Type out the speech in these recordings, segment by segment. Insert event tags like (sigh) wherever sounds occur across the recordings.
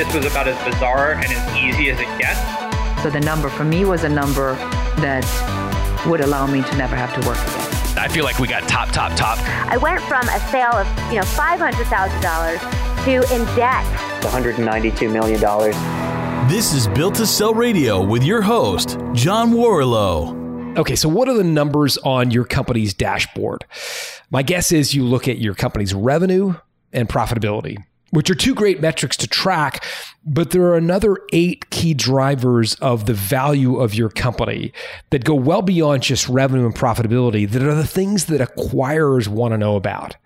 this was about as bizarre and as easy as it gets. So the number for me was a number that would allow me to never have to work again. I feel like we got top, top, top. I went from a sale of, you know, $500,000 to in debt. $192 million. This is Built to Sell Radio with your host, John Warrillow. Okay, so what are the numbers on your company's dashboard? My guess is you look at your company's revenue and profitability, which are two great metrics to track, but there are another eight key drivers of the value of your company that go well beyond just revenue and profitability, that are the things that acquirers want to know about.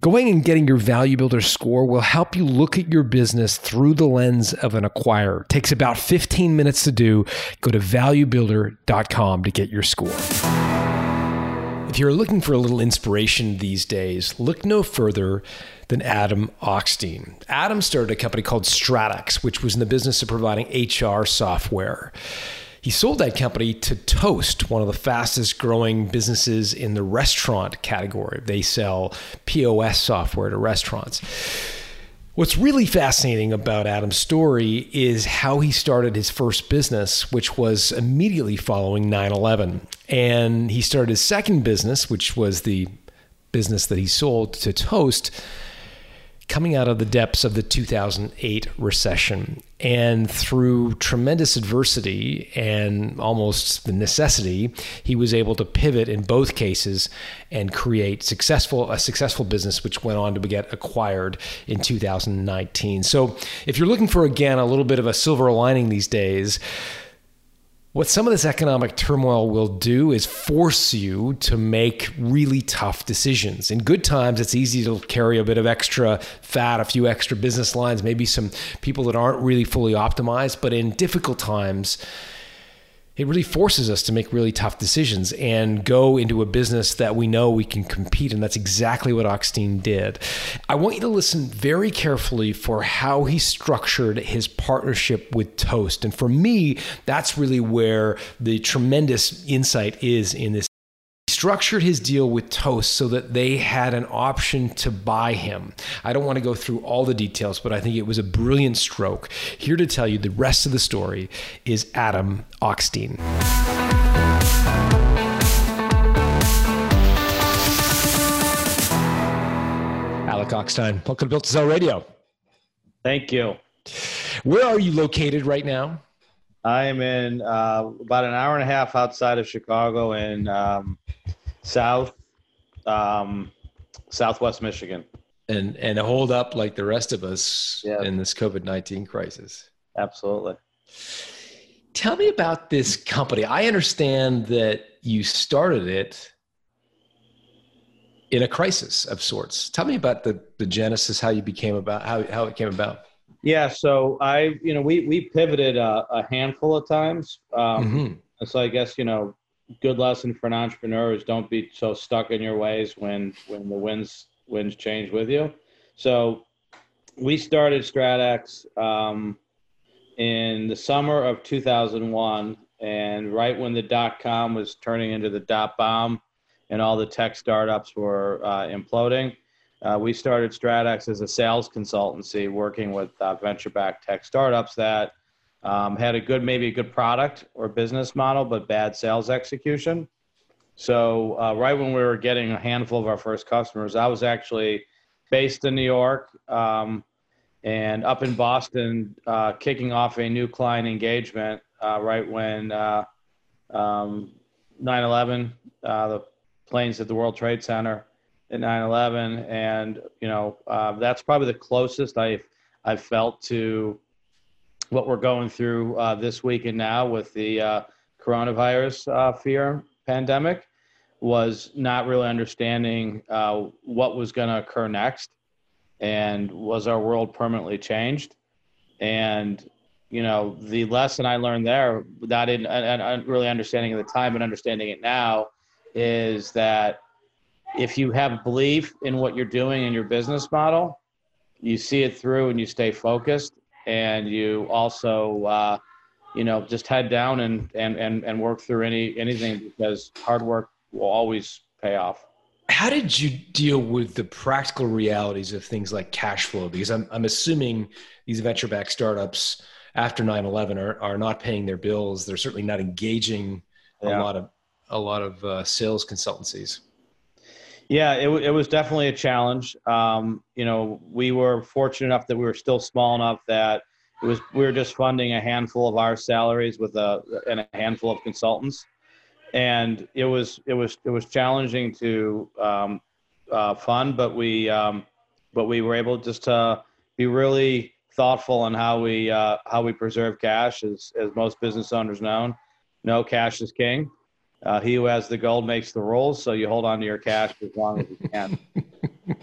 Going and getting your value builder score will help you look at your business through the lens of an acquirer. It takes about 15 minutes to do. Go to valuebuilder.com to get your score. If you're looking for a little inspiration these days, look no further than Adam Ochstein. Adam started a company called StratEx, which was in the business of providing HR software. He sold that company to Toast, one of the fastest growing businesses in the restaurant category. They sell POS software to restaurants. What's really fascinating about Adam's story is how he started his first business, which was immediately following 9 11. And he started his second business, which was the business that he sold to Toast coming out of the depths of the 2008 recession. And through tremendous adversity and almost the necessity, he was able to pivot in both cases and create successful a successful business which went on to get acquired in 2019. So if you're looking for again a little bit of a silver lining these days, what some of this economic turmoil will do is force you to make really tough decisions. In good times, it's easy to carry a bit of extra fat, a few extra business lines, maybe some people that aren't really fully optimized. But in difficult times, it really forces us to make really tough decisions and go into a business that we know we can compete. And that's exactly what Ochstein did. I want you to listen very carefully for how he structured his partnership with Toast. And for me, that's really where the tremendous insight is in this structured his deal with Toast so that they had an option to buy him. I don't want to go through all the details, but I think it was a brilliant stroke. Here to tell you the rest of the story is Adam Ochstein. Alec Ochstein, welcome to Built to Sell Radio. Thank you. Where are you located right now? I am in uh, about an hour and a half outside of Chicago in um, South um, Southwest Michigan. And and hold up like the rest of us Yeah. in this COVID nineteen crisis. Absolutely. Tell me about this company. I understand that you started it in a crisis of sorts. Tell me about the, the genesis, how you became about how, how it came about. Yeah. So I, you know, we we pivoted a, a handful of times. Um, Mhm. So I guess you know, good lesson for an entrepreneur is don't be so stuck in your ways when when the winds winds change with you. So we started StratEx um, in the summer of 2001, and right when the dot com was turning into the dot bomb, and all the tech startups were uh, imploding. Uh, we started StratEx as a sales consultancy working with uh, venture backed tech startups that um, had a good, maybe a good product or business model, but bad sales execution. So, uh, right when we were getting a handful of our first customers, I was actually based in New York um, and up in Boston, uh, kicking off a new client engagement uh, right when uh, um, 9 11, uh, the planes at the World Trade Center at 9/11, and you know uh, that's probably the closest I've I've felt to what we're going through uh, this week and now with the uh, coronavirus uh, fear pandemic was not really understanding uh, what was going to occur next, and was our world permanently changed, and you know the lesson I learned there, not in and, and really understanding at the time, but understanding it now, is that if you have belief in what you're doing in your business model, you see it through and you stay focused and you also, uh, you know, just head down and, and, and, and work through any, anything because hard work will always pay off. how did you deal with the practical realities of things like cash flow? Because I'm, I'm assuming these venture backed startups after 9-11 are, are not paying their bills. They're certainly not engaging Yeah. a lot of a lot of uh, sales consultancies. Yeah, it, it was definitely a challenge. Um, you know, we were fortunate enough that we were still small enough that it was we were just funding a handful of our salaries with a and a handful of consultants, and it was it was it was challenging to um, uh, fund, but we um, but we were able just to be really thoughtful on how we uh, how we preserve cash, as as most business owners know. No cash is king. Uh, he who has the gold makes the rules, so you hold on to your cash as long as you can. (laughs)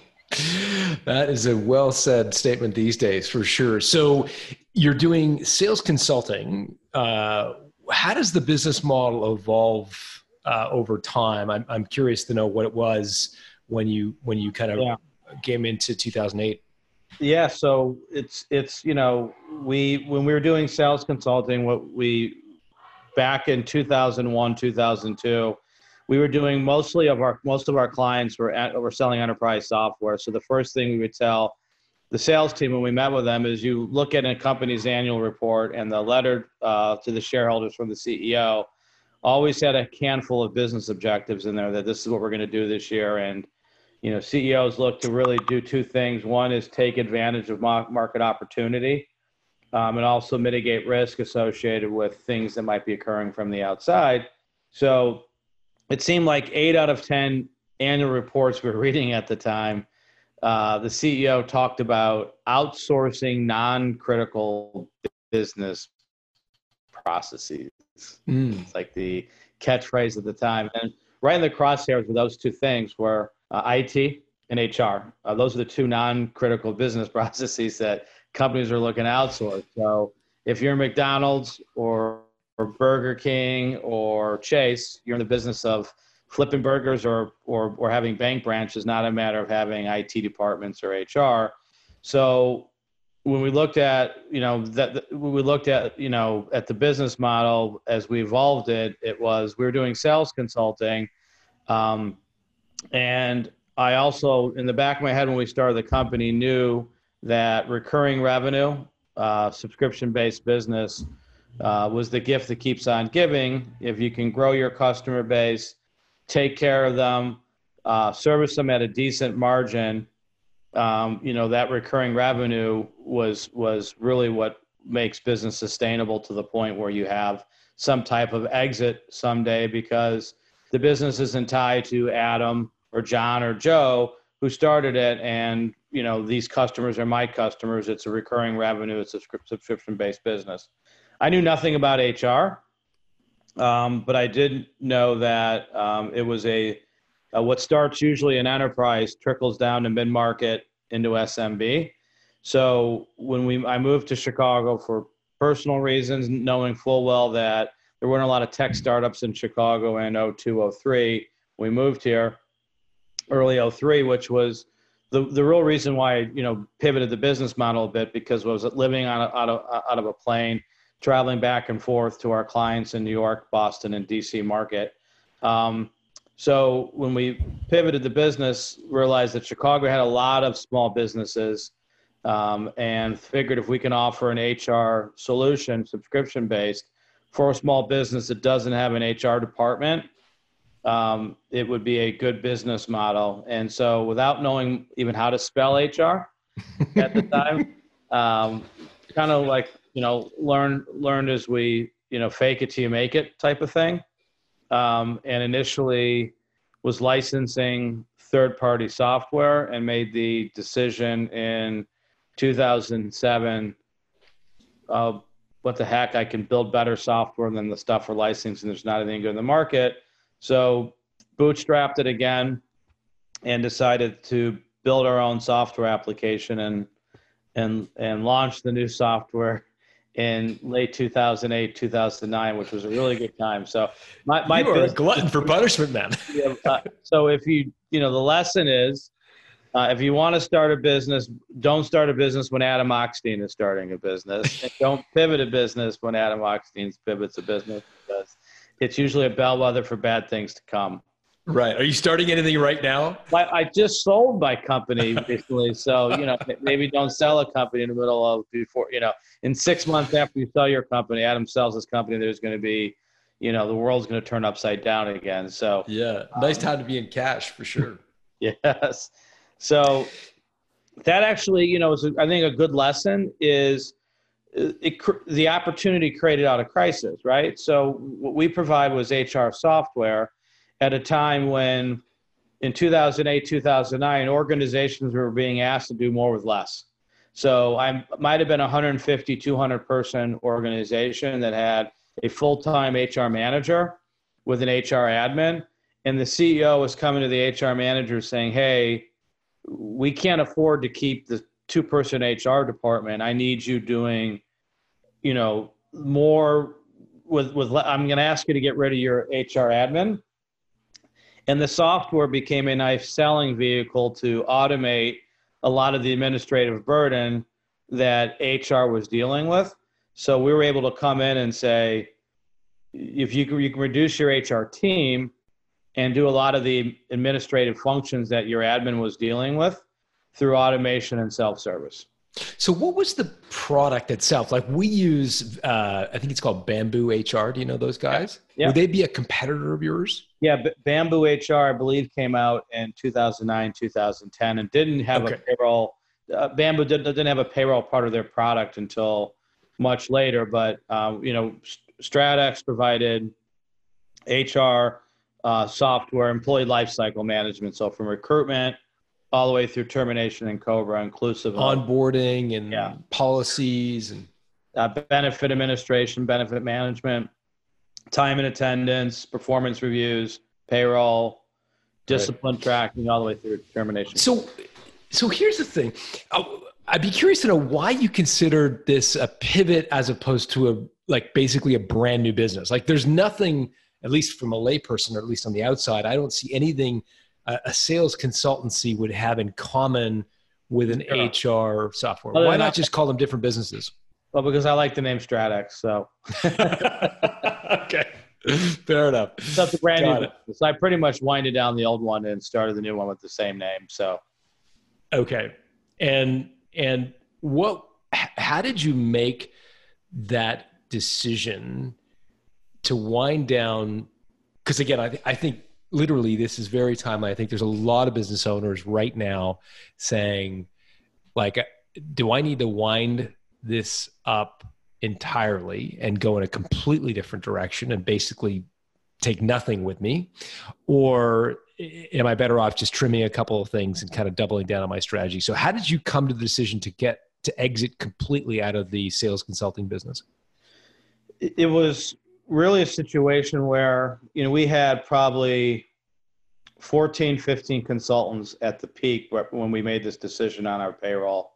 That is a well said statement these days, for sure. So, you're doing sales consulting. Uh, how does the business model evolve uh, over time? I'm, I'm curious to know what it was when you when you kind of Yeah. came into 2008. Yeah, so it's it's you know we when we were doing sales consulting, what we back in 2001 2002 we were doing mostly of our most of our clients were at, were selling enterprise software. So the first thing we would tell the sales team when we met with them is you look at a company's annual report and the letter uh, to the shareholders from the ceo always had a handful of business objectives in there that this is what we're going to do this year. And you know ceos look to really do two things. One is take advantage of market opportunity um, and also mitigate risk associated with things that might be occurring from the outside. So it seemed like eight out of 10 annual reports we were (laughs) reading at the time, uh, the CEO talked about outsourcing non critical business processes. Mm. It's like the catchphrase at the time. And right in the crosshairs with those two things were uh, IT and HR. Uh, those are the two non-critical business (laughs) processes that companies are looking to outsource. So if you're McDonald's or, or Burger King or Chase, you're in the business of flipping burgers or, or, or having bank branches, not a matter of having IT departments or HR. So when we looked at you know that we looked at you know at the business model as we evolved it it was we were doing sales consulting um, and i also in the back of my head when we started the company knew that recurring revenue uh, subscription based business uh, was the gift that keeps on giving. If you can grow your customer base take care of them uh, service them at a decent margin um, you know that recurring revenue was was really what makes business sustainable to the point where you have some type of exit someday because the business isn't tied to Adam or John or Joe who started it and you know these customers are my customers. It's a recurring revenue. It's a subscription based business. I knew nothing about HR um, but I did know that um, it was a uh, what starts usually in enterprise trickles down to mid market into SMB. So when we I moved to Chicago for personal reasons, knowing full well that there weren't a lot of tech startups in Chicago in 02, 03, we moved here early 03, which was the, the real reason why I, you know pivoted the business model a bit because I was living on a, out of out of a plane, traveling back and forth to our clients in New York, Boston, and DC market. Um, so when we pivoted the business, realized that Chicago had a lot of small businesses, um, and figured if we can offer an HR solution, subscription based, for a small business that doesn't have an HR department, um, it would be a good business model. And so, without knowing even how to spell HR (laughs) at the time, um, kind of like you know, learn learned as we you know fake it till you make it type of thing. Um, and initially was licensing third party software and made the decision in 2007 uh, what the heck i can build better software than the stuff we're licensing. There's not anything good in the market so bootstrapped it again and decided to build our own software application and and and launch the new software in late 2008 2009 which was a really good time so my, my you are a glutton for punishment, man. (laughs) yeah, uh, so if you you know the lesson is uh, if you want to start a business don't start a business when adam Ochstein is starting a business (laughs) and don't pivot a business when adam Ochstein pivots a business because it's usually a bellwether for bad things to come Right. Are you starting anything right now? I, I just sold my company recently, so you know maybe don't sell a company in the middle of before you know in six months after you sell your company, Adam sells his company. There's going to be, you know, the world's going to turn upside down again. So Yeah. Nice um, time to be in cash for sure. (laughs) Yes. So that actually, you know, is I think a good lesson is it, the opportunity created out of crisis, right? So what we provide was HR software at a time when in 2008, 2009, organizations were being asked to do more with less. So I might have been a 150, 200 person organization that had a full-time HR manager with an HR admin and the CEO was coming to the HR manager saying, "Hey, we can't afford to keep the two-person HR department. I need you doing, you know, more with with. I'm going to ask you to get rid of your HR admin." And the software became a nice selling vehicle to automate a lot of the administrative burden that HR was dealing with. So we were able to come in and say, if you can, you can reduce your HR team and do a lot of the administrative functions that your admin was dealing with through automation and self-service. So, what was the product itself? Like, we use, uh, I think it's called Bamboo HR. Do you know those guys? Yeah. Would they be a competitor of yours? Yeah, B- Bamboo HR, I believe, came out in 2009, 2010, and didn't have Okay. a payroll. Uh, Bamboo didn't, didn't have a payroll part of their product until much later. But um, you know, S- StratEx provided HR uh, software, employee lifecycle management. So from recruitment all the way through termination and COBRA, inclusive of Onboarding and Yeah. policies and uh, benefit administration, benefit management, time and attendance, performance reviews, payroll, discipline tracking, all the way through termination. So, so here's the thing. Uh, I'd be curious to know why you considered this a pivot as opposed to a like basically a brand new business. Like, there's nothing, at least from a layperson, or at least on the outside, I don't see anything a, a sales consultancy would have in common with an HR software. Why not just call them different businesses? Well, because I like the name StratEx, so (laughs) okay, fair enough. that's a brand Got new. it. business. I pretty much winded down the old one and started the new one with the same name. So Okay. And and what how did you make that decision to wind down cuz again I th- I think literally this is very timely. I think there's a lot of business owners right now saying like do I need to wind this up entirely and go in a completely different direction and basically take nothing with me or am I better off just trimming a couple of things and kind of doubling down on my strategy? So, how did you come to the decision to get to exit completely out of the sales consulting business? it was really a situation where you know we had probably 14 15 consultants at the peak when we made this decision on our payroll.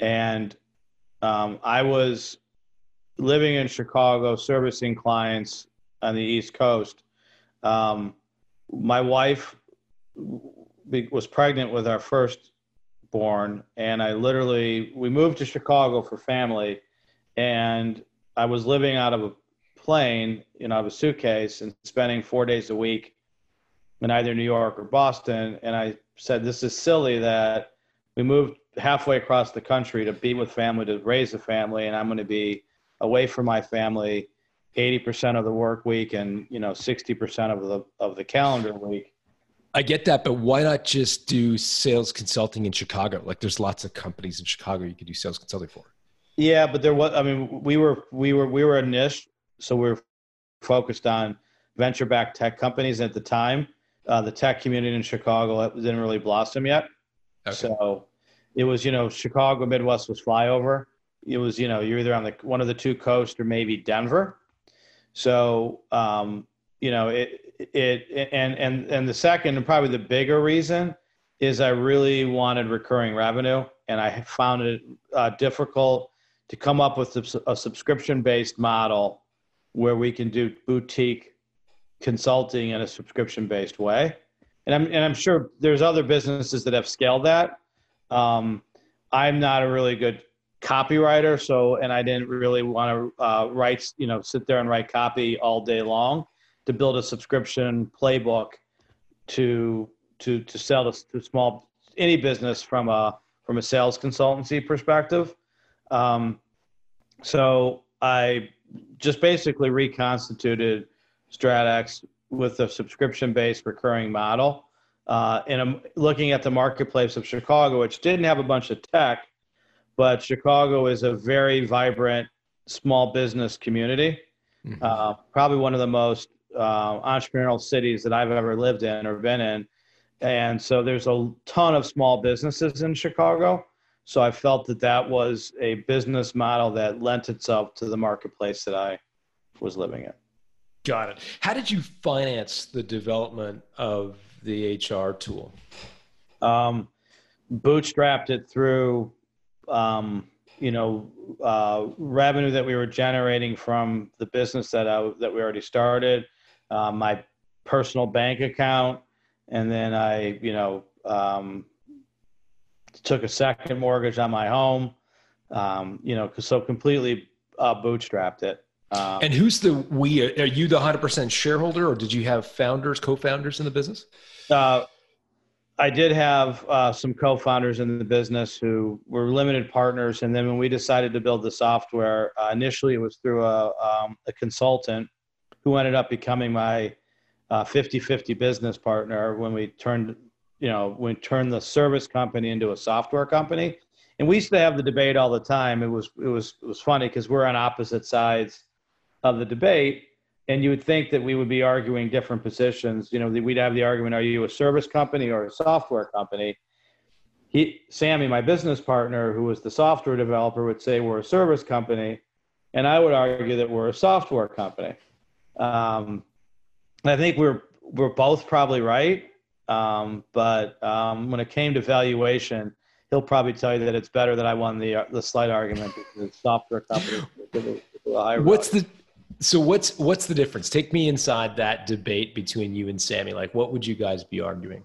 And um, i was living in chicago servicing clients on the east coast. Um, my wife was pregnant with our first born and i literally we moved to chicago for family and I was living out of a plane, you know, out of a suitcase and spending four days a week in either New York or Boston. And I said, this is silly that we moved halfway across the country to be with family, to raise a family, and I'm going to be away from my family 80% of the work week and, you know, 60% of the, of the calendar week. I get that, but why not just do sales consulting in Chicago? Like, there's lots of companies in Chicago you could do sales consulting for. Yeah, but there was. I mean, we were we were we were a niche, so we are focused on venture-backed tech companies at the time. Uh, the tech community in Chicago didn't really blossom yet, Okay. so it was you know Chicago Midwest was flyover. It was you know you're either on the one of the two coasts or maybe Denver. So um, you know it it and and and the second and probably the bigger reason is I really wanted recurring revenue, and I found it uh, difficult to come up with a subscription based model where we can do boutique consulting in a subscription based way. And I'm, and I'm sure there's other businesses that have scaled that. Um, I'm not a really good copywriter, so, and I didn't really want to uh, write, you know, sit there and write copy all day long to build a subscription playbook to to to sell to, to small any business from a from a sales consultancy perspective. Um, so I just basically reconstituted StratEx with a subscription-based recurring model. Uh, and I'm looking at the marketplace of Chicago, which didn't have a bunch of tech, but Chicago is a very vibrant small business community. Mm-hmm. Uh, probably one of the most uh, entrepreneurial cities that I've ever lived in or been in. And so there's a ton of small businesses in Chicago. So I felt that that was a business model that lent itself to the marketplace that I was living in. Got it. How did you finance the development of the HR tool? Um, bootstrapped it through, um, you know, uh, revenue that we were generating from the business that I, that we already started, uh, my personal bank account, and then I, you know, um, took a second mortgage on my home. Um, you know, so completely uh, bootstrapped it. Um, and who's the we? Are you the hundred percent shareholder, or did you have founders, co-founders in the business? Uh, I did have uh, some co-founders in the business who were limited partners, and then when we decided to build the software, uh, initially it was through a, um, a consultant who ended up becoming my uh, 50-50 business partner when we turned you know, we turned the service company into a software company. And we used to have the debate all the time. It was it was it was funny because we're on opposite sides of the debate, and you would think that we would be arguing different positions. You know, we'd have the argument: Are you a service company or a software company? He, Sammy, my business partner, who was the software developer, would say we're a service company, and I would argue that we're a software company. Um, I think we're we're both probably right. Um, but um, when it came to valuation, he'll probably tell you that it's better that I won the uh, the slight argument because it's software company. (laughs) What's the so what's what's the difference? Take me inside that debate between you and Sammy. Like, what would you guys be arguing?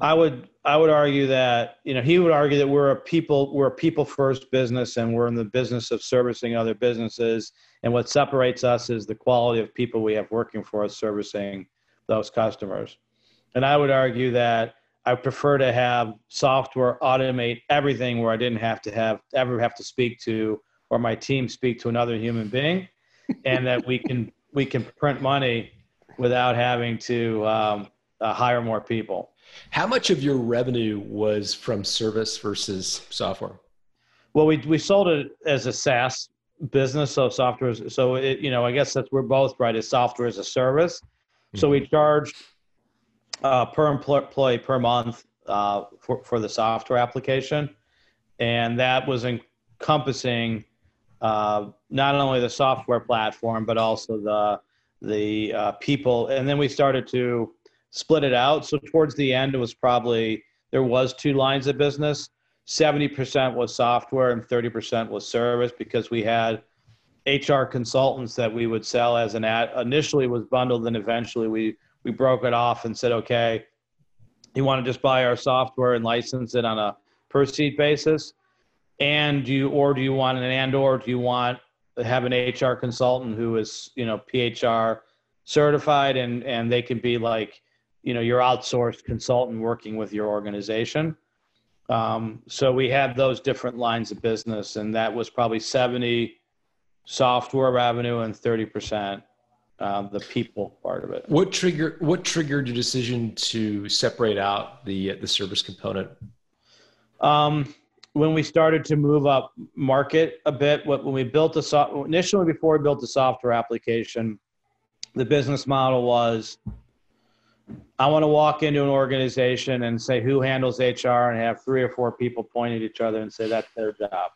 I would I would argue that you know he would argue that we're a people we're a people first business and we're in the business of servicing other businesses and what separates us is the quality of people we have working for us servicing those customers. And I would argue that I prefer to have software automate everything where I didn't have to have ever have to speak to or my team speak to another human being, (laughs) and that we can we can print money without having to um, uh, hire more people. How much of your revenue was from service versus software? Well, we we sold it as a SaaS business, so software. So it, you know, I guess that's we're both right. As software as a service, so we mm-hmm. charged uh, per employee per month uh, for, for the software application. And that was encompassing uh, not only the software platform, but also the, the uh, people. And then we started to split it out. So towards the end, it was probably, there was two lines of business. 70% was software and 30% was service because we had HR consultants that we would sell as an ad. Initially was bundled and eventually we we broke it off and said, okay, you want to just buy our software and license it on a per seat basis? And do you, or do you want an and or do you want have an HR consultant who is, you know, PHR certified and and they can be like, you know, your outsourced consultant working with your organization. Um, so we had those different lines of business, and that was probably 70 software revenue and 30% um, the people part of it. What trigger? What triggered your decision to separate out the the service component? Um, when we started to move up market a bit, when we built the soft initially before we built the software application, the business model was I want to walk into an organization and say who handles HR and have three or four people point at each other and say that's their job.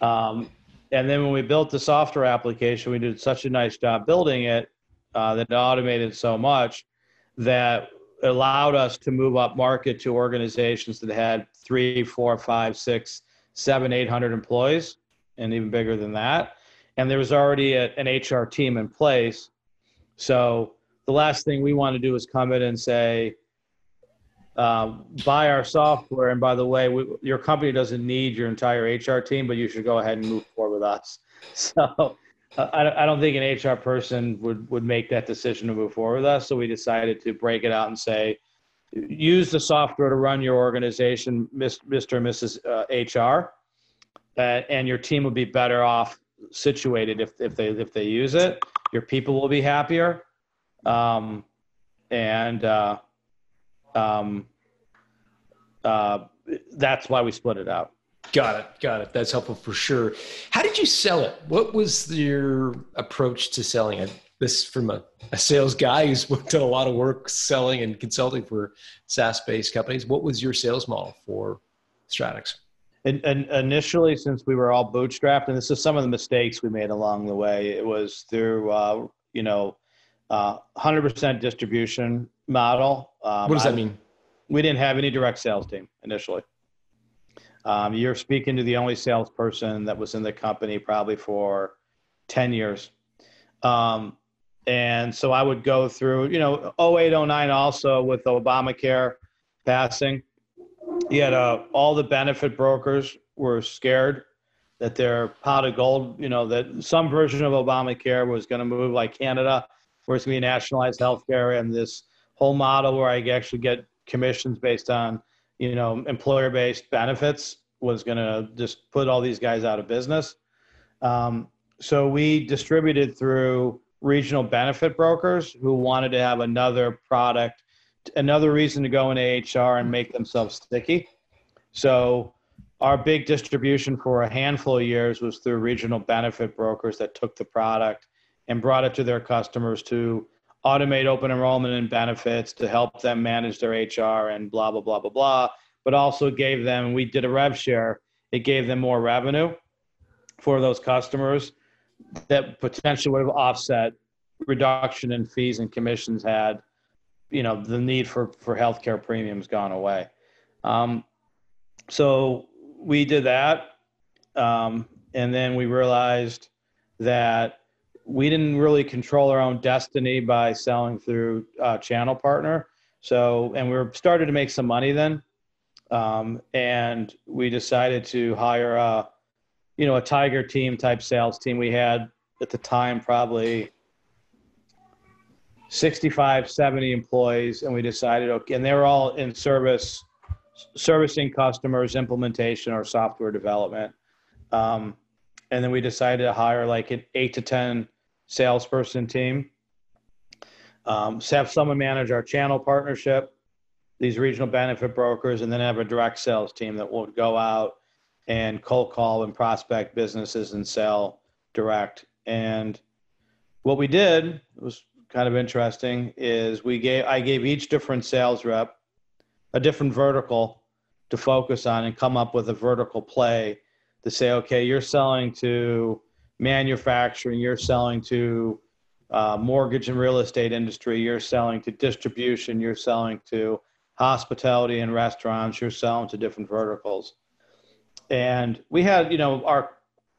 Um, and then when we built the software application, we did such a nice job building it uh, that automated so much that allowed us to move up market to organizations that had three, four, five, six, seven, eight hundred employees, and even bigger than that. And there was already a, an HR team in place. So the last thing we want to do is come in and say, um, buy our software. And by the way, we, your company doesn't need your entire HR team, but you should go ahead and move forward with us. (laughs) So I, I don't think an HR person would, would make that decision to move forward with us. So we decided to break it out and say, use the software to run your organization, Mr. and Mrs. Uh, HR, uh, and your team would be better off situated if, if they if they use it. Your people will be happier, um, and uh, um, uh, that's why we split it out. Got it. Got it. That's helpful for sure. How did you sell it? What was your approach to selling it? This from a, a sales guy who's (laughs) done a lot of work selling and consulting for SaaS based companies. What was your sales model for StratEx? And, and, initially, since we were all bootstrapped, and this is some of the mistakes we made along the way, it was through uh, you know, uh, 100% distribution model. Um, what does that I, mean? We didn't have any direct sales team initially. Um, you're speaking to the only salesperson that was in the company probably for 10 years. Um, and so I would go through, you know, 08, 09 also with Obamacare passing. You had uh, all the benefit brokers were scared that their pot of gold, you know, that some version of Obamacare was going to move like Canada, where it's going to be nationalized healthcare and this whole model where I actually get commissions based on you know, employer based benefits was going to just put all these guys out of business. Um, so we distributed through regional benefit brokers who wanted to have another product, another reason to go into HR and make themselves sticky. So our big distribution for a handful of years was through regional benefit brokers that took the product and brought it to their customers to automate open enrollment and benefits to help them manage their HR and blah, blah, blah, blah, blah. But also gave them, we did a rev share, it gave them more revenue for those customers that potentially would have offset reduction in fees and commissions had, you know, the need for, for healthcare premiums gone away. Um, so we did that. Um, and then we realized that we didn't really control our own destiny by selling through uh, channel partner. So, and we were started to make some money then, um, and we decided to hire a, you know, a tiger team type sales team. We had at the time probably 65, 70 employees, and we decided, okay, and they were all in service, servicing customers, implementation, or software development. Um, and then we decided to hire like an eight to 10 salesperson team. Um, so have someone manage our channel partnership, these regional benefit brokers, and then have a direct sales team that will go out and cold call and prospect businesses and sell direct. And what we did was kind of interesting is we gave I gave each different sales rep a different vertical to focus on and come up with a vertical play to say, okay, you're selling to manufacturing, you're selling to uh, mortgage and real estate industry, you're selling to distribution, you're selling to hospitality and restaurants, you're selling to different verticals. And we had, you know, our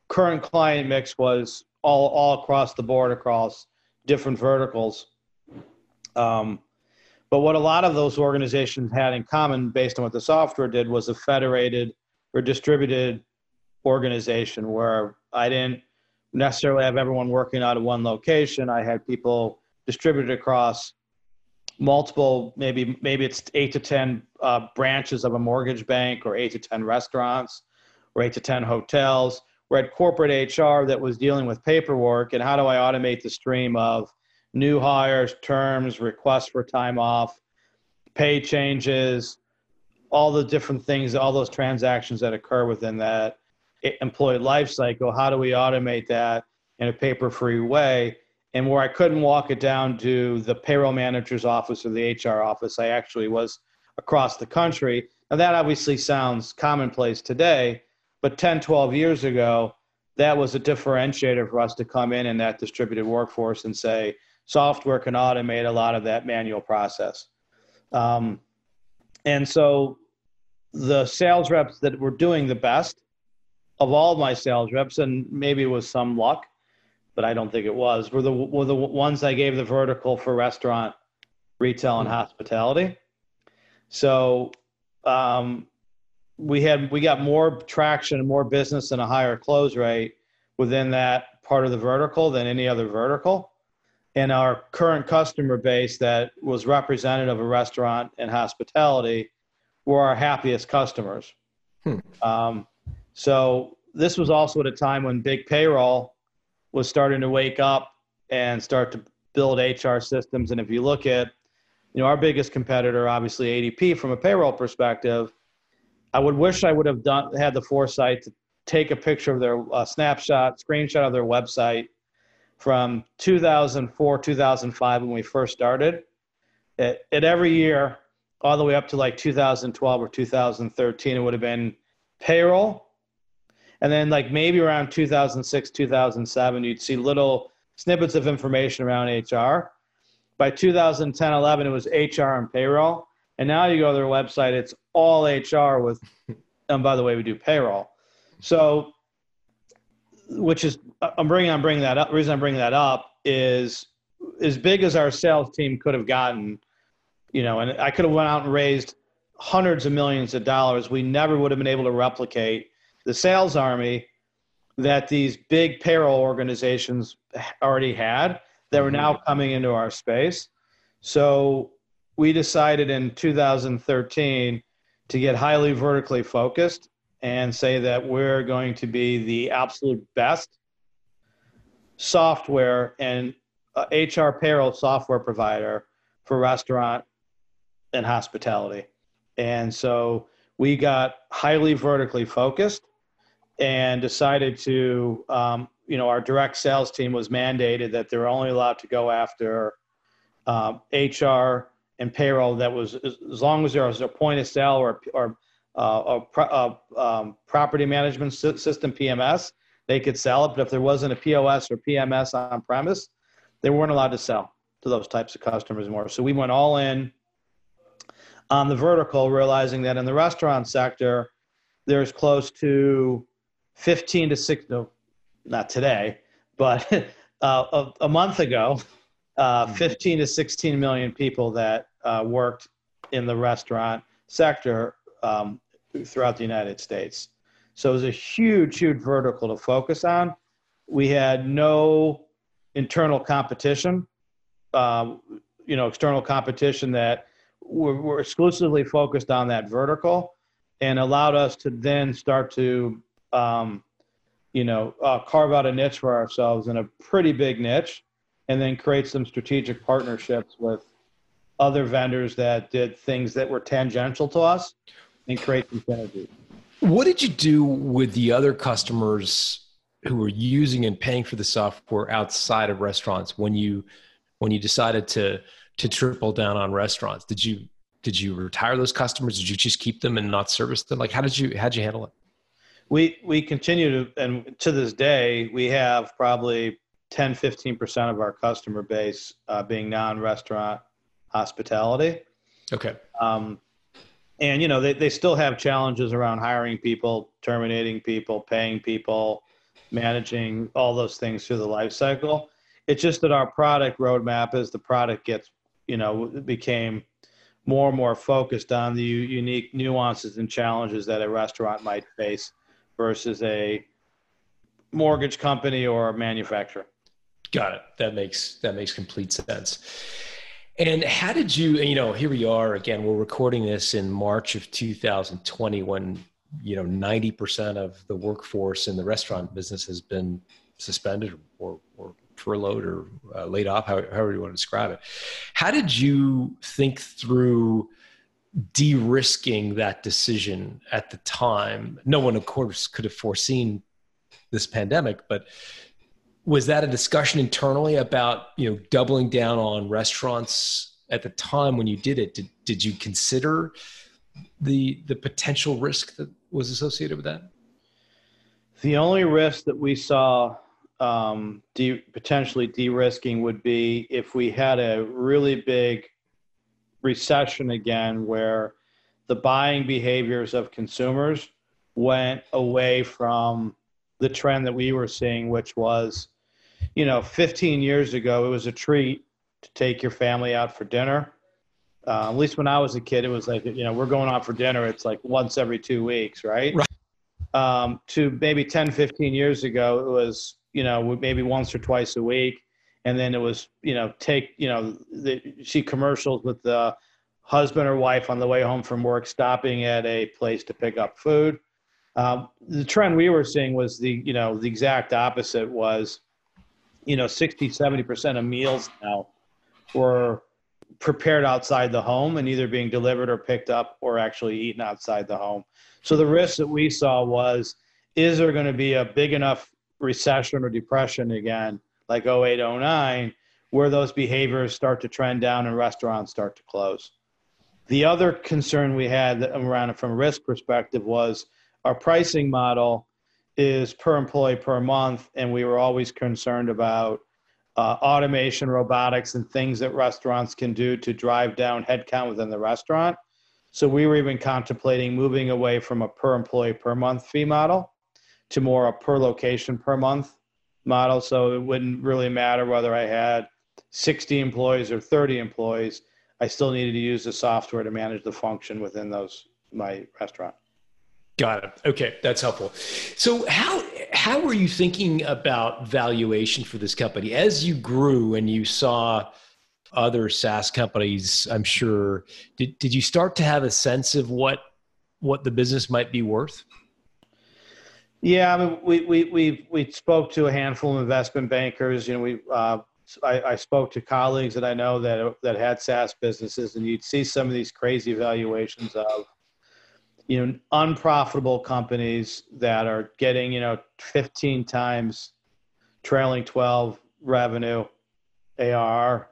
current client mix was all, all across the board, across different verticals. Um, but what a lot of those organizations had in common, based on what the software did, was a federated or distributed organization where I didn't necessarily have everyone working out of one location. I had people distributed across multiple, maybe maybe it's eight to ten uh, branches of a mortgage bank, or eight to ten restaurants, or eight to ten hotels. We had corporate HR that was dealing with paperwork, and how do I automate the stream of new hires, terms, requests for time off, pay changes, all the different things, all those transactions that occur within that employee life cycle. How do we automate that in a paper free way? And where I couldn't walk it down to the payroll manager's office or the HR office, I actually was across the country. Now, that obviously sounds commonplace today, but 10, 12 years ago, that was a differentiator for us to come in in that distributed workforce and say software can automate a lot of that manual process. Um, and so the sales reps that were doing the best of all my sales reps, and maybe it was some luck, but I don't think it was, were the were the ones I gave the vertical for restaurant, retail, and hospitality. So um, we had we got more traction and more business and a higher close rate within that part of the vertical than any other vertical. And our current customer base that was representative of restaurant and hospitality were our happiest customers. Hmm. Um, so this was also at a time when big payroll was starting to wake up and start to build HR systems. And if you look at, you know, our biggest competitor, obviously ADP from a payroll perspective, I would wish I would have done had the foresight to take a picture of their uh, snapshot, screenshot of their website from 2004, 2005 when we first started. At, at every year, all the way up to like 2012 or 2013, it would have been payroll. And then like maybe around 2006, 2007, you'd see little snippets of information around HR. By 2010, 11, it was HR and payroll. And now you go to their website, it's all HR with, (laughs) and by the way, we do payroll. So, which is, uh, I'm bringing, I'm bringing that up. Reason I'm bringing that up is as big as our sales team could have gotten, you know, and I could have went out and raised hundreds of millions of dollars. We never would have been able to replicate the sales army that these big payroll organizations already had that were now coming into our space. So we decided in 2013 to get highly vertically focused and say that we're going to be the absolute best software and uh, HR payroll software provider for restaurant and hospitality. And so we got highly vertically focused and decided to, um, you know, our direct sales team was mandated that they're only allowed to go after um, HR and payroll that was as long as there was a point of sale or, or uh, a, pro- uh, um, property management system PMS, they could sell it. But if there wasn't a POS or PMS on premise, they weren't allowed to sell to those types of customers more. So we went all in on the vertical, realizing that in the restaurant sector, there's close to 15 to 6, no, not today, but (laughs) uh, a, a month ago, uh, 15 to 16 million people that uh, worked in the restaurant sector um, throughout the United States. So it was a huge, huge vertical to focus on. We had no internal competition, um, you know, external competition that were, were exclusively focused on that vertical and allowed us to then start to, um, you know, uh, carve out a niche for ourselves in a pretty big niche and then create some strategic partnerships with other vendors that did things that were tangential to us and create some synergy. What did you do with the other customers who were using and paying for the software outside of restaurants when you when you decided to to triple down on restaurants? Did you did you retire those customers? Did you just keep them and not service them? Like how did you how did you handle it? We we continue to and to this day we have probably 10 15% of our customer base uh, being non-restaurant hospitality. Okay. Um, and you know they, they still have challenges around hiring people terminating people paying people managing all those things through the life cycle it's just that our product roadmap as the product gets you know became more and more focused on the unique nuances and challenges that a restaurant might face versus a mortgage company or a manufacturer Got it. That makes that makes complete sense. And how did you? You know, here we are again. We're recording this in March of 2020, when you know 90 percent of the workforce in the restaurant business has been suspended or or furloughed or uh, laid off, however you want to describe it. How did you think through de-risking that decision at the time? No one, of course, could have foreseen this pandemic, but was that a discussion internally about you know doubling down on restaurants at the time when you did it did, did you consider the the potential risk that was associated with that The only risk that we saw um, de- potentially de-risking would be if we had a really big recession again, where the buying behaviors of consumers went away from the trend that we were seeing, which was, you know, 15 years ago, it was a treat to take your family out for dinner. Uh, at least when I was a kid, it was like, you know, we're going out for dinner. It's like once every two weeks, right? Right. Um, to maybe 10, 15 years ago, it was, you know, maybe once or twice a week. And then it was, you know, take, you know, the, see commercials with the husband or wife on the way home from work, stopping at a place to pick up food. Um, the trend we were seeing was the, you know, the exact opposite was, you know, 60, 70% of meals now were prepared outside the home and either being delivered or picked up or actually eaten outside the home. So the risk that we saw was is there going to be a big enough recession or depression again, like 08, 09, where those behaviors start to trend down and restaurants start to close? The other concern we had around it from a risk perspective was our pricing model is per employee per month, and we were always concerned about uh, automation, robotics, and things that restaurants can do to drive down headcount within the restaurant. So we were even contemplating moving away from a per employee per month fee model to more a per location per month model. So it wouldn't really matter whether I had 60 employees or 30 employees. I still needed to use the software to manage the function within those my restaurant. Got it. Okay, that's helpful. So how how were you thinking about valuation for this company as you grew and you saw other SaaS companies? I'm sure did did you start to have a sense of what what the business might be worth? Yeah, I mean, we we we we spoke to a handful of investment bankers. You know, we uh, I, I spoke to colleagues that I know that that had SaaS businesses, and you'd see some of these crazy valuations of you know unprofitable companies that are getting you know 15 times trailing 12 revenue AR.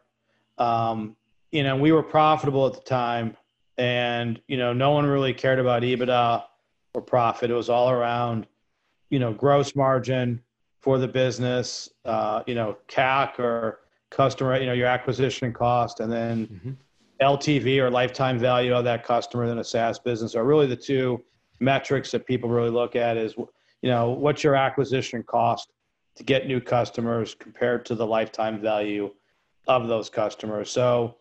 Um, you know, we were profitable at the time, and you know, no one really cared about EBITDA or profit. It was all around, you know, gross margin for the business, uh, you know, CAC or customer, you know, your acquisition cost, and then mm-hmm. LTV or lifetime value of that customer than a SaaS business are really the two metrics that people really look at is you know what's your acquisition cost to get new customers compared to the lifetime value of those customers. So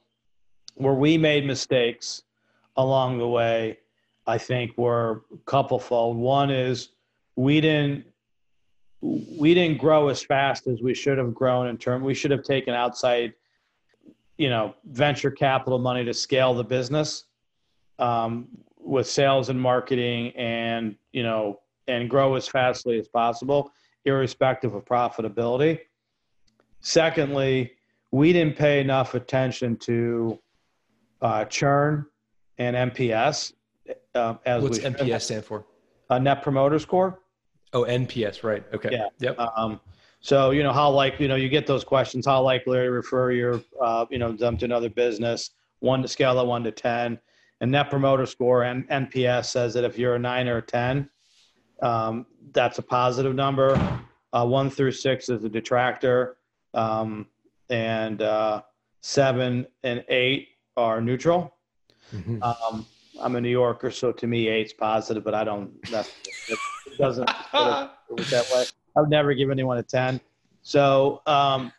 where we made mistakes along the way, I think were a couple fold. One is we didn't we didn't grow as fast as we should have grown in term. We should have taken outside you know venture capital money to scale the business um, with sales and marketing and you know and grow as fastly as possible irrespective of profitability. Secondly we didn't pay enough attention to uh, churn and nps uh, as what's nps stand for? A net promoter score oh nps right okay yeah yep um, so, you know, how likely, you know, you get those questions, how likely to refer your, uh, you know, them to another business, one to scale of one to 10. And net promoter score and NPS says that if you're a nine or a 10, um, that's a positive number. Uh, one through six is a detractor. Um, and uh, seven and eight are neutral. Mm-hmm. Um, I'm a New Yorker, so to me, eight's positive, but I don't, that, it doesn't (laughs) that way. I would never give anyone a 10. So, um,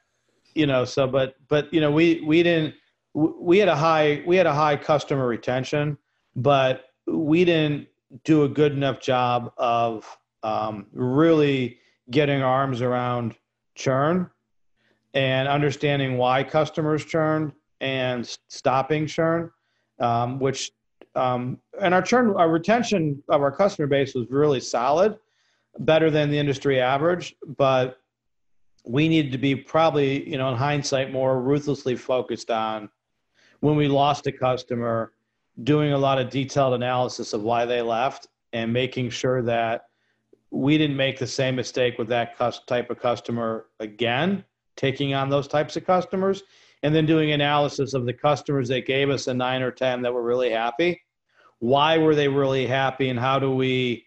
you know, so, but, but, you know, we, we didn't, we had a high, we had a high customer retention, but we didn't do a good enough job of um, really getting our arms around churn and understanding why customers churn and stopping churn, um, which um, and our churn, our retention of our customer base was really solid better than the industry average, but we needed to be probably, you know, in hindsight, more ruthlessly focused on when we lost a customer, doing a lot of detailed analysis of why they left and making sure that we didn't make the same mistake with that type of customer again, taking on those types of customers, and then doing analysis of the customers that gave us a nine or 10 that were really happy. Why were they really happy, and how do we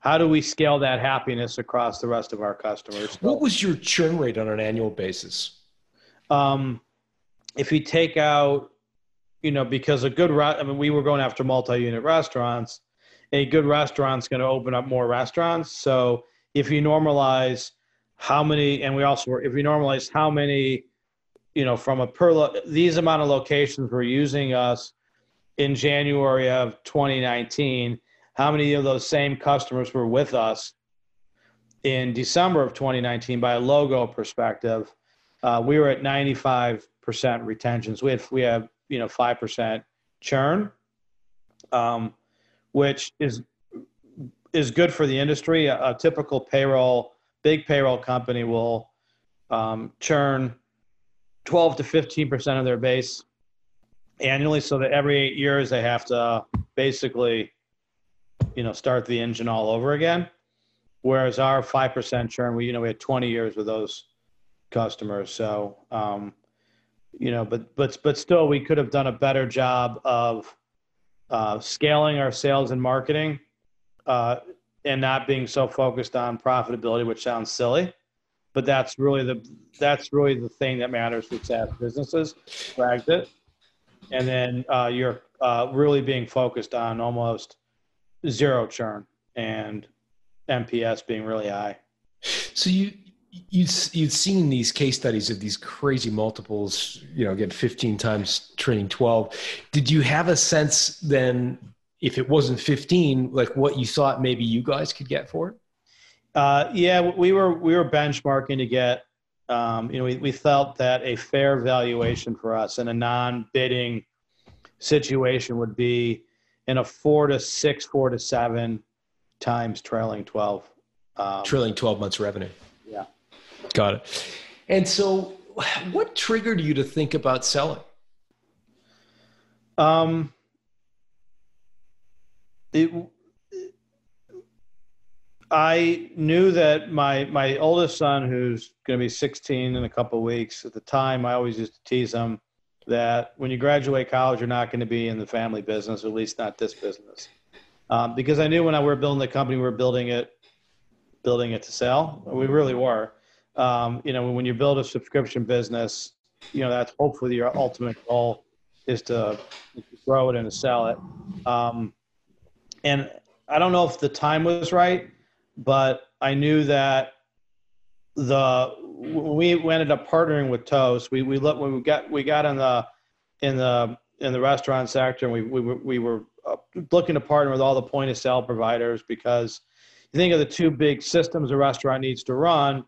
how do we scale that happiness across the rest of our customers? What was your churn rate on an annual basis? Um, if you take out, you know, because a good, I mean, we were going after multi-unit restaurants. A good restaurant's going to open up more restaurants. So if you normalize how many, and we also, were if you normalize how many, you know, from a per lo- these amount of locations were using us in January of 2019 how many of those same customers were with us in December of 2019, by a logo perspective, uh, we were at 95% retentions. We had we have you know five percent churn, um, which is is good for the industry. A, a, typical payroll, big payroll company will um, churn 12 to 15 percent of their base annually, so that every eight years they have to basically, you know, start the engine all over again. Whereas our five percent churn, we you know we had 20 years with those customers, so um, you know, but but but still, we could have done a better job of uh, scaling our sales and marketing, uh, and not being so focused on profitability, which sounds silly, but that's really the that's really the thing that matters with SaaS businesses. Flagged it, and then uh, you're uh, really being focused on almost zero churn and NPS being really high. So you you'd you'd seen these case studies of these crazy multiples, you know, again, 15 times trailing 12. Did you have a sense then if it wasn't 15, like what you thought maybe you guys could get for it? Uh, yeah, we were we were benchmarking to get um, you know, we, we felt that a fair valuation for us in a non-bidding situation would be in a four to six, four to seven times trailing 12. Um, trailing 12 months revenue. Yeah. Got it. And so what triggered you to think about selling? Um, it, I knew that my my oldest son, who's going to be 16 in a couple weeks, at the time I always used to tease him that when you graduate college, you're not going to be in the family business, at least not this business, um, because I knew when I were building the company, we were building it, building it to sell. We really were. Um, you know, when you build a subscription business, you know that's hopefully your ultimate goal is to, grow it and to sell it. Um, and I don't know if the time was right but I knew that the we ended up partnering with Toast. We we look when we got we got in the in the in the restaurant sector, and we we were, we were uh, looking to partner with all the point of sale providers because you think of the two big systems a restaurant needs to run.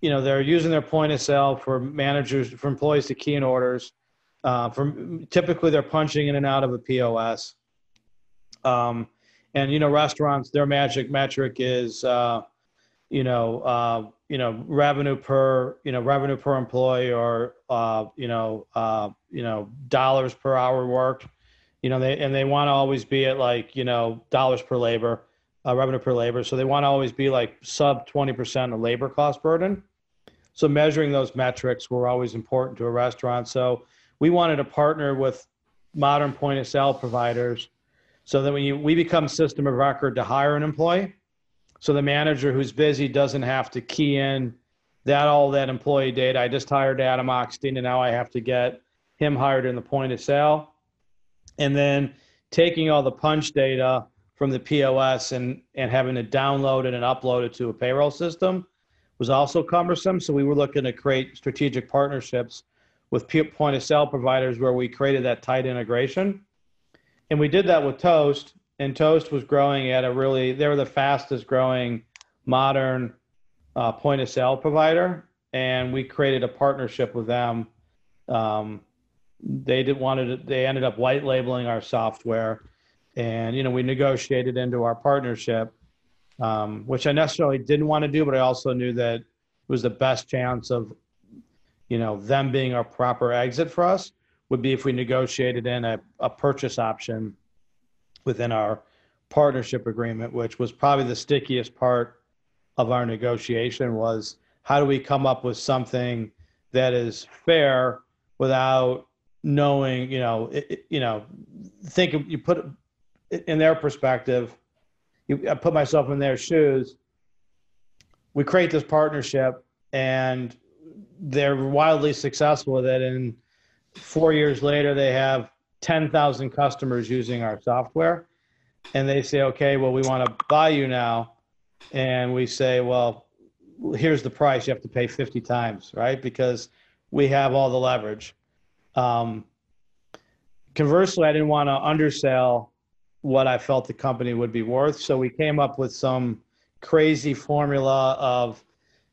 You know, they're using their point of sale for managers for employees to key in orders. Uh, from typically they're punching in and out of a POS. Um, and you know restaurants their magic metric is uh, you know uh, you know revenue per you know revenue per employee or uh, you know uh, you know dollars per hour worked. You know they and they want to always be at like you know dollars per labor uh, revenue per labor. So they want to always be like sub 20% of labor cost burden. So measuring those metrics were always important to a restaurant. So we wanted to partner with modern point of sale providers so that when you, we become system of record to hire an employee, so the manager who's busy doesn't have to key in that all that employee data. I just hired Adam Ochstein, and now I have to get him hired in the point of sale, and then taking all the punch data from the POS and and having to download it and upload it to a payroll system was also cumbersome. So we were looking to create strategic partnerships with point of sale providers where we created that tight integration and we did that with Toast, and Toast was growing at a really they were the fastest growing modern uh, point of sale provider, and we created a partnership with them. Um, they did wanted to, they ended up white labeling our software, and you know we negotiated into our partnership, um, which I necessarily didn't want to do, but I also knew that it was the best chance of you know them being our proper exit for us would be if we negotiated in a, a purchase option within our partnership agreement, which was probably the stickiest part of our negotiation was how do we come up with something that is fair without knowing, you know, it, you know, think you put in their perspective, you, I put myself in their shoes. We create this partnership and they're wildly successful with it. And four years later, they have 10,000 customers using our software. And they say, okay, well, we want to buy you now. And we say, well, here's the price. You have to pay 50 times, right? Because we have all the leverage. Um, conversely, I didn't want to undersell what I felt the company would be worth. So we came up with some crazy formula of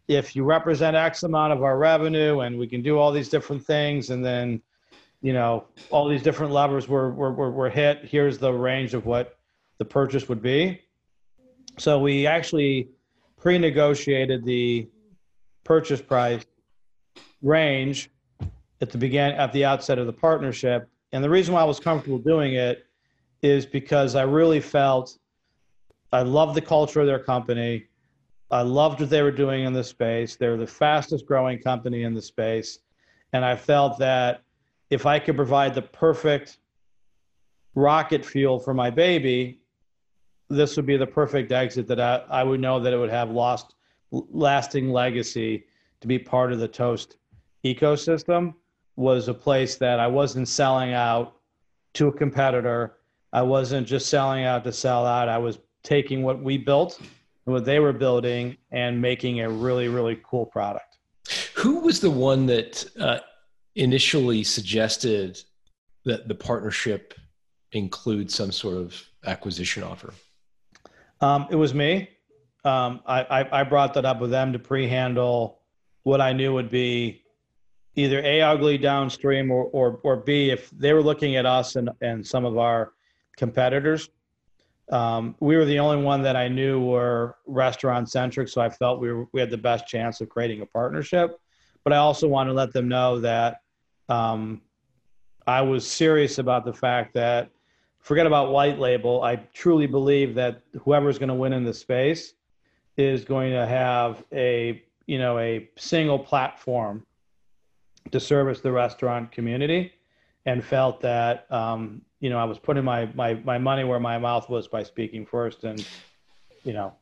if you represent X amount of our revenue and we can do all these different things and then, you know, all these different levers were, were, were, were hit, here's the range of what the purchase would be. So we actually pre-negotiated the purchase price range at the begin at the outset of the partnership. And the reason why I was comfortable doing it is because I really felt I love the culture of their company. I loved what they were doing in the space. They were the fastest growing company in the space. And I felt that if I could provide the perfect rocket fuel for my baby, this would be the perfect exit that I, I would know that it would have lost lasting legacy to be part of the Toast ecosystem was a place that I wasn't selling out to a competitor. I wasn't just selling out to sell out. I was taking what we built what they were building and making a really, really cool product. Who was the one that uh, initially suggested that the partnership include some sort of acquisition offer? Um, it was me. Um, I, I, I brought that up with them to pre-handle what I knew would be either a ugly downstream or, or or b if they were looking at us and and some of our competitors um, we were the only one that I knew were restaurant centric, so I felt we were, we had the best chance of creating a partnership. But I also want to let them know that um, I was serious about the fact that forget about white label. I truly believe that whoever's going to win in the space is going to have a you know a single platform to service the restaurant community, and felt that um, you know, I was putting my, my, my money where my mouth was by speaking first and, you know.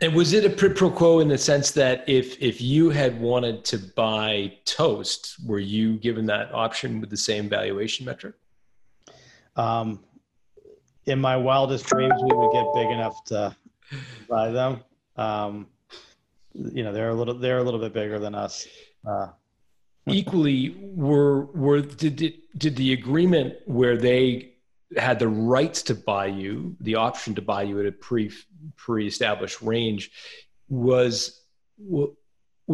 And was it a quid pro quo in the sense that if, if you had wanted to buy Toast, were you given that option with the same valuation metric? Um, in my wildest dreams, we would get big enough to buy them. Um, you know, they're a little, they're a little bit bigger than us. Uh, equally were were did did the agreement where they had the rights to buy you the option to buy you at a pre pre-established range was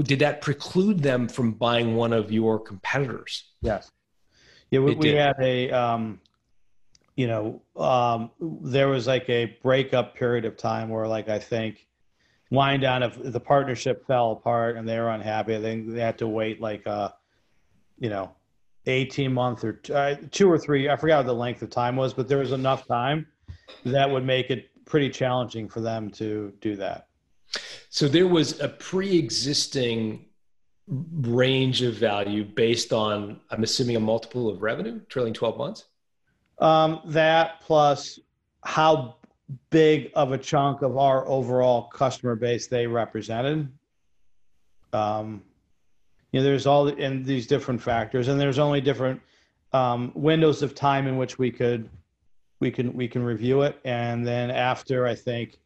did that preclude them from buying one of your competitors? Yes. Yeah we, we had a um you know um there was like a breakup period of time where like i think wind down if the partnership fell apart and they were unhappy. They, they had to wait like uh you know, 18 month or two, uh, two or three, I forgot what the length of time was, but there was enough time that would make it pretty challenging for them to do that. So there was a pre-existing range of value based on, I'm assuming, a multiple of revenue, trailing 12 months. Um, that plus how big of a chunk of our overall customer base they represented. Um, you know, there's all in these different factors, and there's only different um, windows of time in which we could we can we can review it, and then after I think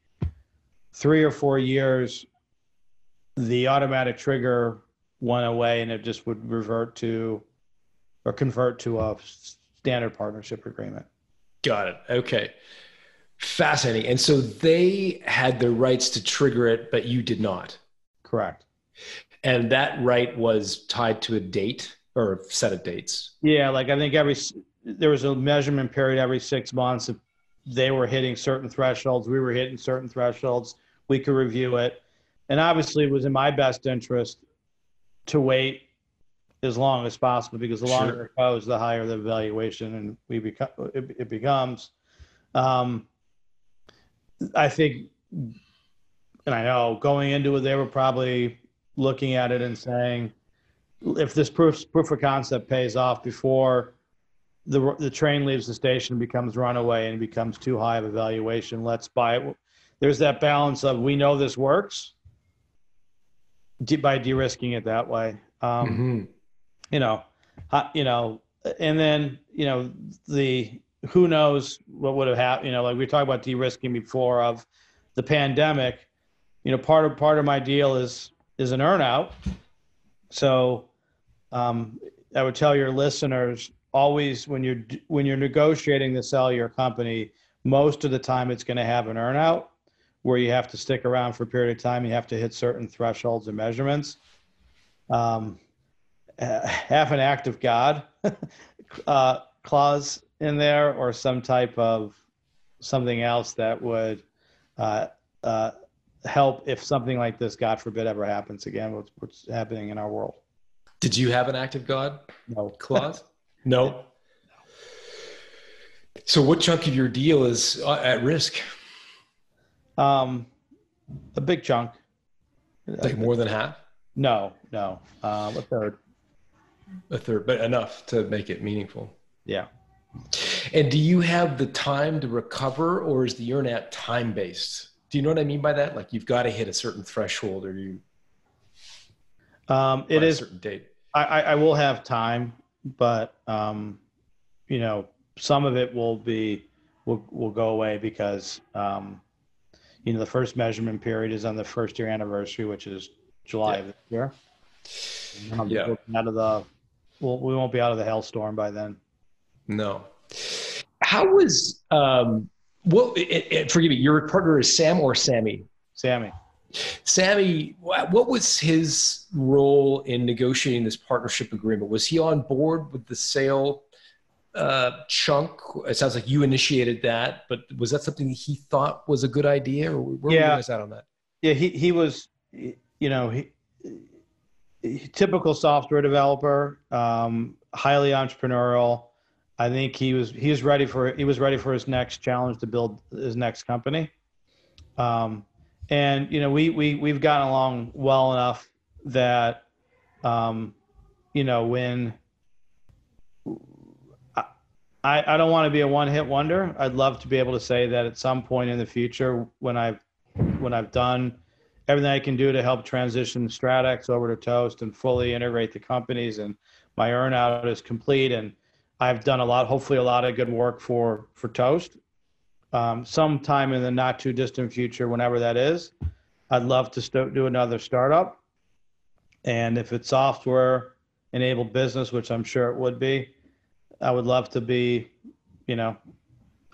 three or four years, the automatic trigger went away, and it just would revert to or convert to a standard partnership agreement. Got it. Okay. Fascinating. And so they had the rights to trigger it, but you did not. Correct and that right was tied to a date or a set of dates. Yeah, like I think every there was a measurement period every six months. If they were hitting certain thresholds, we were hitting certain thresholds. We could review it, and obviously, it was in my best interest to wait as long as possible because the longer sure. it goes, the higher the valuation, and we become it, it becomes. Um, I think, and I know going into it, they were probably looking at it and saying, if this proof proof of concept pays off before the the train leaves the station becomes runaway and becomes too high of a valuation, let's buy it. There's that balance of we know this works by de-risking it that way. Um, mm-hmm. You know, you know, and then you know the who knows what would have happened. You know, like we talked about de-risking before of the pandemic. You know, part of part of my deal is is an earnout. So um, I would tell your listeners always when you're when you're negotiating to sell your company, most of the time it's going to have an earnout. where you have to stick around for a period of time. You have to hit certain thresholds and measurements. Um, have an act of God (laughs) uh, clause in there, or some type of something else that would uh, uh, help if something like this, God forbid, ever happens again. What's, what's happening in our world? Did you have an act of God No. (laughs) clause? no. So, what chunk of your deal is uh, at risk? Um, a big chunk. Like more than half, No, no. Um, a third. a third, but enough to make it meaningful. Yeah. And do you have the time to recover, or is the earnout time based? Do you know what I mean by that? Like you've got to hit a certain threshold, or you Um, it a certain date. I, I, will have time, but um, you know, some of it will be will will go away because um, you know the first measurement period is on the first year anniversary, which is July Yeah. of this year. And Yeah. out of the. Well, we won't be out of the hailstorm by then. No. How was um? Well, it, it, forgive me. Your partner is Sam or Sammy? Sammy. Sammy, what was his role in negotiating this partnership agreement? Was he on board with the sale uh, chunk? It sounds like you initiated that, but was that something he thought was a good idea, or where were you Yeah. guys at on that? Yeah, he he was, you know, he, he typical software developer, um, highly entrepreneurial. I think he was he was ready for he was ready for his next challenge to build his next company. Um, and you know, we we we've gotten along well enough that, um, you know, when I I don't want to be a one hit wonder. I'd love to be able to say that at some point in the future, when I've when I've done everything I can do to help transition StratEx over to Toast and fully integrate the companies, and my earnout is complete, and I've done a lot, hopefully a lot of good work for for Toast. Um, sometime in the not too distant future, whenever that is, I'd love to st- do another startup, and if it's software enabled business, which I'm sure it would be, I would love to be, you know,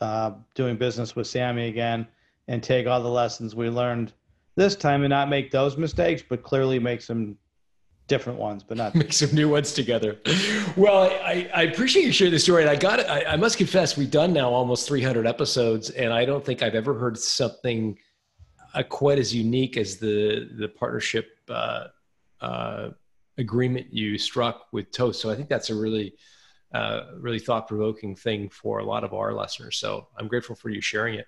uh, doing business with Sammy again and take all the lessons we learned this time and not make those mistakes, but clearly make some different ones, but not. (laughs) Make some new ones together. Well, I, I appreciate you sharing the story. And I got it. I, I must confess, we've done now almost 300 episodes, and I don't think I've ever heard something uh, quite as unique as the the partnership uh, uh, agreement you struck with Toast. So I think that's a really uh, really thought provoking thing for a lot of our listeners. So I'm grateful for you sharing it.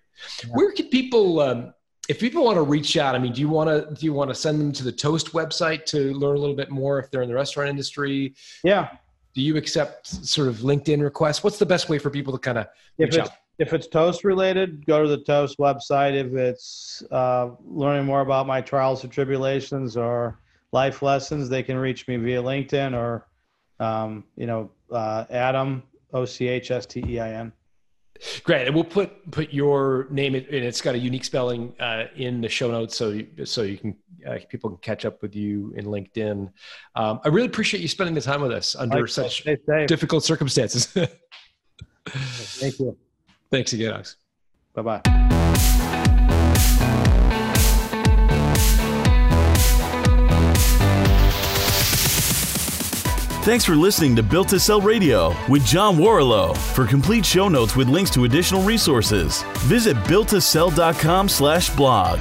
Where can people? Um, if people want to reach out, I mean, do you want to do you want to send them to the Toast website to learn a little bit more if they're in the restaurant industry? Yeah. Do you accept sort of LinkedIn requests? What's the best way for people to kind of If reach out? if it's Toast related, go to the Toast website. If it's uh, learning more about my trials and tribulations or life lessons, they can reach me via LinkedIn or, um, you know, uh, Adam, O C H S T E I N. Great, and we'll put put your name in, and it's got a unique spelling uh, in the show notes, so you, so you can uh, people can catch up with you in LinkedIn. Um, I really appreciate you spending the time with us under such difficult circumstances. (laughs) Thank you. Thanks again, Alex. Bye bye. Thanks for listening to Built to Sell Radio with John Warrillow. For complete show notes with links to additional resources, visit builttosell.com slash blog.